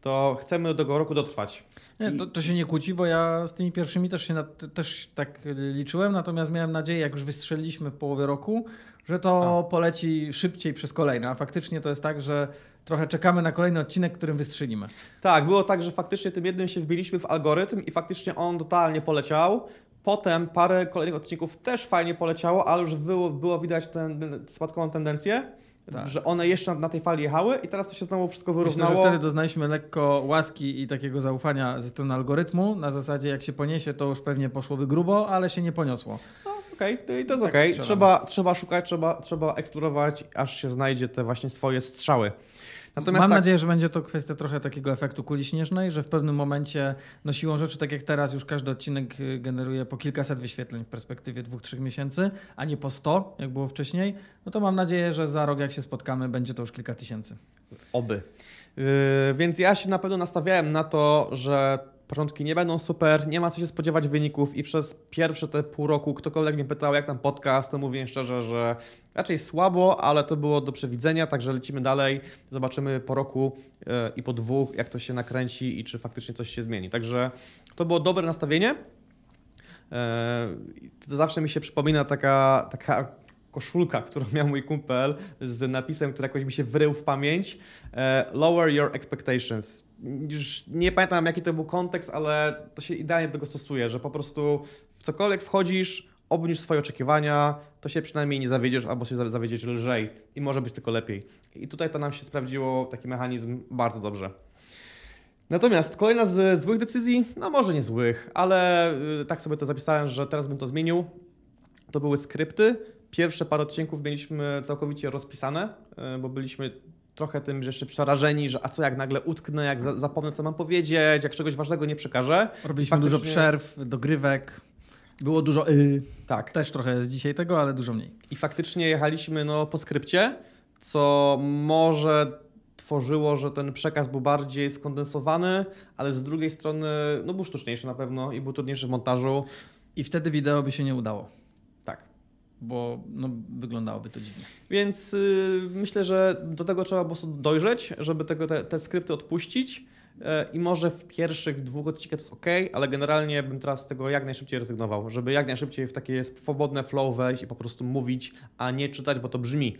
to chcemy do tego roku dotrwać.
Nie, to, to się nie kłóci, bo ja z tymi pierwszymi też się na, też tak liczyłem, natomiast miałem nadzieję, jak już wystrzeliliśmy w połowie roku, że to poleci szybciej przez kolejne. A faktycznie to jest tak, że trochę czekamy na kolejny odcinek, którym wystrzelimy.
Tak, było tak, że faktycznie tym jednym się wbiliśmy w algorytm i faktycznie on totalnie poleciał. Potem parę kolejnych odcinków też fajnie poleciało, ale już było, było widać tę spadkową tendencję,
Tak.
że one jeszcze na tej fali jechały i teraz to się znowu wszystko
Myślę,
wyrównało.
że wtedy doznaliśmy lekko łaski i takiego zaufania ze strony algorytmu. Na zasadzie, jak się poniesie, to już pewnie poszłoby grubo, ale się nie poniosło.
No, Okej, to, i to jest
Tak
okej.
strzelam.
Trzeba, trzeba szukać, trzeba, trzeba eksplorować, aż się znajdzie te właśnie swoje strzały. Natomiast
Mam
tak,
nadzieję, że będzie to kwestia trochę takiego efektu kuli śnieżnej, że w pewnym momencie, no siłą rzeczy, tak jak teraz, już każdy odcinek y, generuje po kilkaset wyświetleń w perspektywie dwóch, trzech miesięcy, a nie po 100, jak było wcześniej, no to mam nadzieję, że za rok, jak się spotkamy, będzie to już kilka tysięcy.
Oby. Yy, więc ja się na pewno nastawiałem na to, że początki nie będą super, nie ma co się spodziewać wyników i przez pierwsze te pół roku ktokolwiek mnie pytał, jak tam podcast, to mówię szczerze, że raczej słabo, ale to było do przewidzenia, także lecimy dalej, zobaczymy po roku yy, i po dwóch, jak to się nakręci i czy faktycznie coś się zmieni. Także to było dobre nastawienie. Yy, To zawsze mi się przypomina taka, taka koszulka, którą miał mój kumpel z napisem, który jakoś mi się wrył w pamięć. e, Lower your expectations. Już nie pamiętam jaki to był kontekst, ale to się idealnie do tego stosuje, że po prostu w cokolwiek wchodzisz, obniż swoje oczekiwania, to się przynajmniej nie zawiedziesz albo się za- zawiedziesz lżej i może być tylko lepiej. I tutaj to nam się sprawdziło, taki mechanizm bardzo dobrze. Natomiast kolejna z złych decyzji, no może nie złych, ale y, tak sobie to zapisałem, że teraz bym to zmienił. To były skrypty. Pierwsze parę odcinków mieliśmy całkowicie rozpisane, y, bo byliśmy trochę tym jeszcze przerażeni, że a co jak nagle utknę, jak za, zapomnę co mam powiedzieć, jak czegoś ważnego nie przekażę.
Robiliśmy dużo
Faktycznie-
przerw, dogrywek, było dużo y,
Tak.
też trochę jest dzisiaj tego, ale dużo mniej.
I faktycznie jechaliśmy no, po skrypcie, co może tworzyło, że ten przekaz był bardziej skondensowany, ale z drugiej strony no, był sztuczniejszy na pewno i był trudniejszy w montażu.
I wtedy wideo by się nie udało. Bo no, wyglądało to dziwnie.
Więc y, myślę, że do tego trzeba po prostu dojrzeć, żeby tego, te, te skrypty odpuścić. E, I może w pierwszych dwóch odcinkach to jest ok, ale generalnie bym teraz z tego jak najszybciej rezygnował, żeby jak najszybciej w takie swobodne flow wejść i po prostu mówić, a nie czytać, bo to brzmi.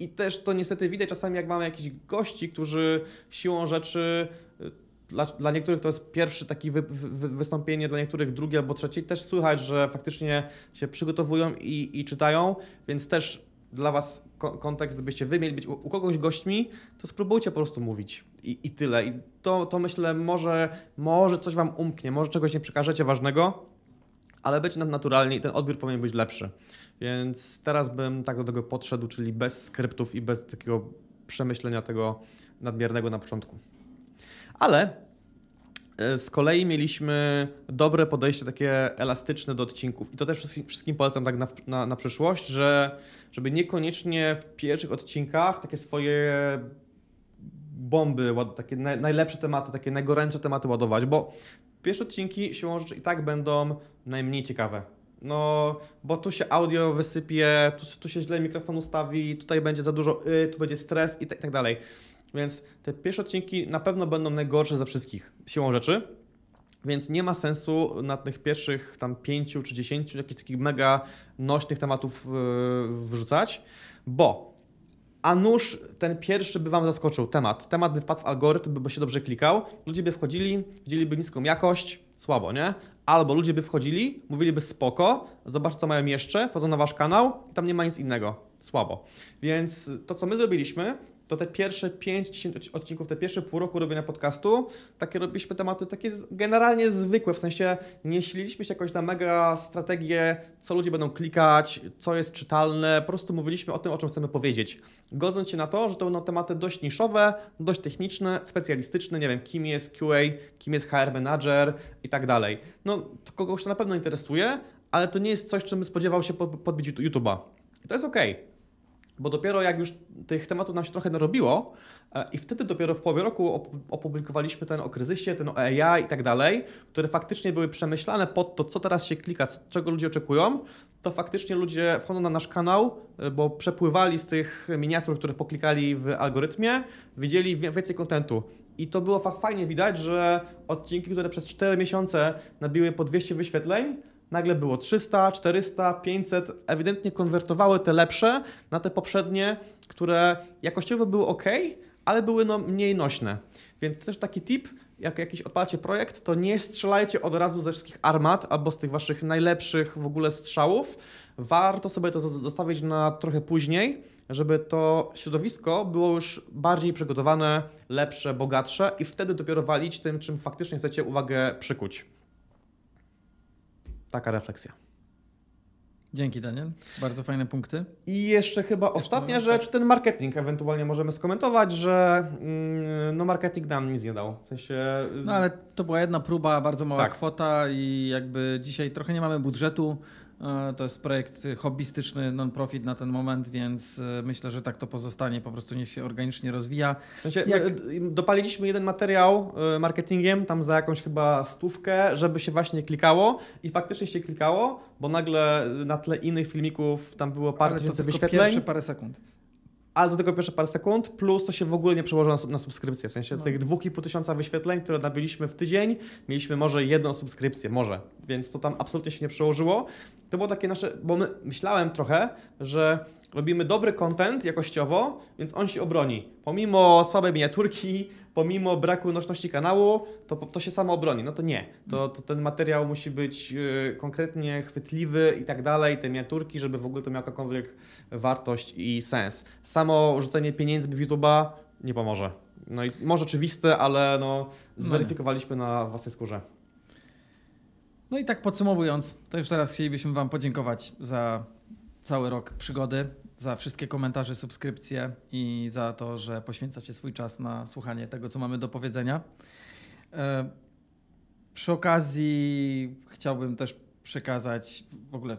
I też to niestety widać czasami, jak mamy jakichś gości, którzy siłą rzeczy. Dla, dla niektórych to jest pierwszy taki wy, wy, wystąpienie, dla niektórych drugie albo trzecie. I Też słychać, że faktycznie się przygotowują i, i czytają, więc też dla Was ko- kontekst, gdybyście wy mieli być u, u kogoś gośćmi, to spróbujcie po prostu mówić i, i tyle. I to, to myślę, może, może coś Wam umknie, może czegoś nie przekażecie ważnego, ale będzie nam naturalnie i ten odbiór powinien być lepszy. Więc teraz bym tak do tego podszedł, czyli bez skryptów i bez takiego przemyślenia tego nadmiernego na początku. Ale e, z kolei mieliśmy dobre podejście takie elastyczne do odcinków. I to też wszystkim, polecam tak na, na, na przyszłość, że żeby niekoniecznie w pierwszych odcinkach takie swoje bomby, takie najlepsze tematy, takie najgorętsze tematy ładować, bo pierwsze odcinki siłą rzeczy i tak będą najmniej ciekawe. No, bo tu się audio wysypie, tu, tu się źle mikrofon ustawi, tutaj będzie za dużo y, tu będzie stres i tak, i tak dalej. Więc te pierwsze odcinki na pewno będą najgorsze ze wszystkich, siłą rzeczy. Więc nie ma sensu na tych pierwszych tam pięciu czy dziesięciu jakichś takich mega nośnych tematów yy, wrzucać, bo a nuż ten pierwszy by Wam zaskoczył temat. Temat by wpadł w algorytm, by się dobrze klikał. Ludzie by wchodzili, widzieliby niską jakość, słabo, nie? Albo ludzie by wchodzili, mówiliby spoko, zobacz co mają jeszcze, wchodzą na Wasz kanał i tam nie ma nic innego, słabo. Więc to, co my zrobiliśmy, to te pierwsze 5-10 odcinków, te pierwsze pół roku robienia podcastu, takie robiliśmy tematy takie generalnie zwykłe, w sensie nie sililiśmy się jakoś na mega strategię, co ludzie będą klikać, co jest czytalne, po prostu mówiliśmy o tym, o czym chcemy powiedzieć. Godząc się na to, że to będą tematy dość niszowe, dość techniczne, specjalistyczne, nie wiem, kim jest QA, kim jest HR manager i tak dalej. No, to kogoś to na pewno interesuje, ale to nie jest coś, czym spodziewał się podbić YouTube'a. I to jest ok bo dopiero jak już tych tematów nam się trochę narobiło e, i wtedy dopiero w połowie roku opublikowaliśmy ten o kryzysie, ten o AI i tak dalej, które faktycznie były przemyślane pod to, co teraz się klika, czego ludzie oczekują, to faktycznie ludzie wchodzą na nasz kanał, e, bo przepływali z tych miniatur, które poklikali w algorytmie, widzieli więcej kontentu. I to było fajnie widać, że odcinki, które przez 4 miesiące nabiły po 200 wyświetleń, nagle było 300, 400, 500, ewidentnie konwertowały te lepsze na te poprzednie, które jakościowo były ok, ale były no mniej nośne. Więc też taki tip, jak jakiś odpalacie projekt, to nie strzelajcie od razu ze wszystkich armat albo z tych waszych najlepszych w ogóle strzałów. Warto sobie to zostawić na trochę później, żeby to środowisko było już bardziej przygotowane, lepsze, bogatsze i wtedy dopiero walić tym, czym faktycznie chcecie uwagę przykuć. Taka refleksja.
Dzięki Daniel, bardzo fajne punkty.
I jeszcze chyba jeszcze ostatnia rzecz, tak. ten marketing ewentualnie możemy skomentować, że mm, no marketing nam nic nie dał. W sensie...
No ale to była jedna próba, bardzo mała tak. kwota i jakby dzisiaj trochę nie mamy budżetu, to jest projekt hobbystyczny, non-profit na ten moment, więc e, myślę, że tak to pozostanie, po prostu niech się organicznie rozwija.
W sensie Jak... dopaliliśmy jeden materiał e, marketingiem, tam za jakąś chyba stówkę, żeby się właśnie klikało i faktycznie się klikało, bo nagle na tle innych filmików tam było parę tysięcy wyświetleń.
pierwsze parę sekund
ale do tego pierwsze parę sekund, plus to się w ogóle nie przełożyło na, na subskrypcję. W sensie no. tych 2,5 tysiąca wyświetleń, które nabiliśmy w tydzień, mieliśmy może jedną subskrypcję, może. Więc to tam absolutnie się nie przełożyło. To było takie nasze, bo my myślałem trochę, że robimy dobry content jakościowo, więc on się obroni. Pomimo słabej miniaturki, pomimo braku nośności kanału, to, to się samo obroni. No to nie. To, to ten materiał musi być yy, konkretnie chwytliwy i tak dalej, te miniaturki, żeby w ogóle to miało jakąkolwiek wartość i sens. Samo rzucenie pieniędzy w YouTube'a nie pomoże. No i może oczywiste, ale no, no zweryfikowaliśmy na własnej skórze.
No i tak podsumowując, to już teraz chcielibyśmy Wam podziękować za cały rok przygody, za wszystkie komentarze, subskrypcje i za to, że poświęcacie swój czas na słuchanie tego, co mamy do powiedzenia. E, przy okazji chciałbym też przekazać w ogóle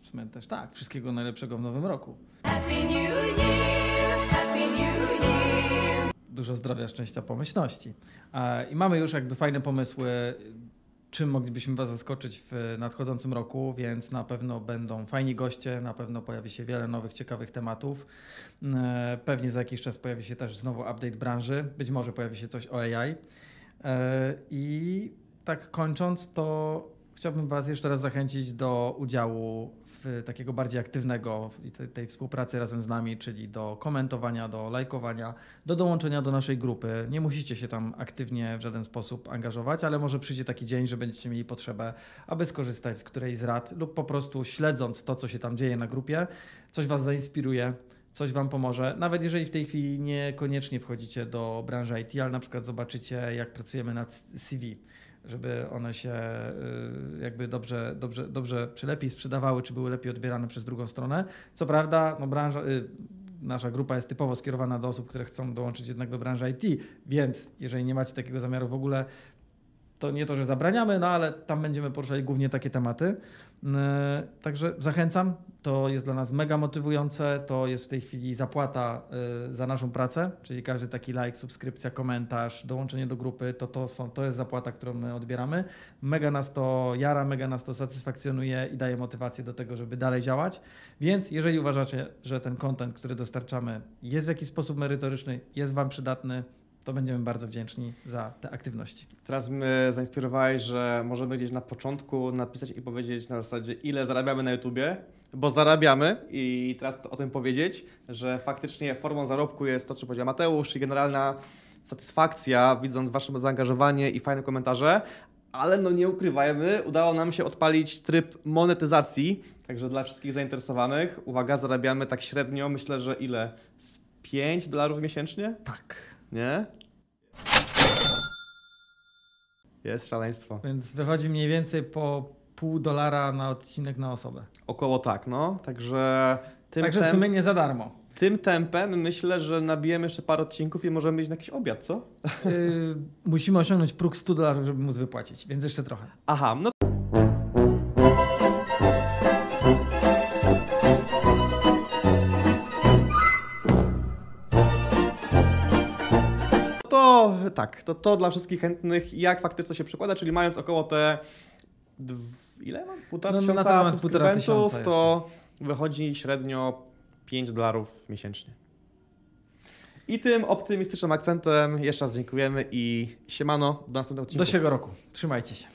w sumie też tak, wszystkiego najlepszego w nowym roku. Happy New Year, Happy New Year. Dużo zdrowia, szczęścia, pomyślności. E, I mamy już jakby fajne pomysły czym moglibyśmy Was zaskoczyć w nadchodzącym roku, więc na pewno będą fajni goście, na pewno pojawi się wiele nowych, ciekawych tematów. E, pewnie za jakiś czas pojawi się też znowu update branży, być może pojawi się coś o AI. E, I tak kończąc, to chciałbym Was jeszcze raz zachęcić do udziału takiego bardziej aktywnego tej, współpracy razem z nami, czyli do komentowania, do lajkowania, do dołączenia do naszej grupy. Nie musicie się tam aktywnie w żaden sposób angażować, ale może przyjdzie taki dzień, że będziecie mieli potrzebę, aby skorzystać z którejś z rad lub po prostu śledząc to, co się tam dzieje na grupie, coś Was zainspiruje coś Wam pomoże. Nawet jeżeli w tej chwili niekoniecznie wchodzicie do branży IT, ale na przykład zobaczycie, jak pracujemy nad CV żeby one się y, jakby dobrze, dobrze, dobrze czy lepiej sprzedawały, czy były lepiej odbierane przez drugą stronę. Co prawda, no branża, y, nasza grupa jest typowo skierowana do osób, które chcą dołączyć jednak do branży IT, więc jeżeli nie macie takiego zamiaru w ogóle, to nie to, że zabraniamy, no ale tam będziemy poruszali głównie takie tematy. E, także zachęcam, to jest dla nas mega motywujące, to jest w tej chwili zapłata e, za naszą pracę, czyli każdy taki like, subskrypcja, komentarz, dołączenie do grupy, to, to, są, to jest zapłata, którą my odbieramy. Mega nas to jara, mega nas to satysfakcjonuje i daje motywację do tego, żeby dalej działać. Więc jeżeli uważacie, że ten content, który dostarczamy jest w jakiś sposób merytoryczny, jest Wam przydatny, to będziemy bardzo wdzięczni za te aktywności.
Teraz mnie zainspirowałeś, że możemy gdzieś na początku napisać i powiedzieć na zasadzie, ile zarabiamy na YouTubie, bo zarabiamy i teraz o tym powiedzieć, że faktycznie formą zarobku jest to, co powiedział Mateusz i generalna satysfakcja, widząc Wasze zaangażowanie i fajne komentarze, ale no nie ukrywajmy, udało nam się odpalić tryb monetyzacji, także dla wszystkich zainteresowanych, uwaga, zarabiamy tak średnio, myślę, że ile? Z 5 dolarów miesięcznie?
Tak.
Nie? Jest szaleństwo.
Więc wychodzi mniej więcej po pół dolara na odcinek na osobę.
Około tak, no. Także tym,
Także w sumie nie za darmo.
tym tempem myślę, że nabijemy jeszcze parę odcinków i możemy iść na jakiś obiad, co?
Yy, musimy osiągnąć próg 100 dolarów, żeby móc wypłacić, więc jeszcze trochę.
Aha, no Tak, to, to dla wszystkich chętnych, jak faktycznie to się przekłada, czyli mając około te. Dw, ile mam? Półtora
No, na
tysiąca
temat półtora
subskrybentów,
tysiąca
to wychodzi średnio 5 dolarów miesięcznie. I tym optymistycznym akcentem jeszcze raz dziękujemy i siemano, do następnego odcinka.
Do siego roku. Trzymajcie się.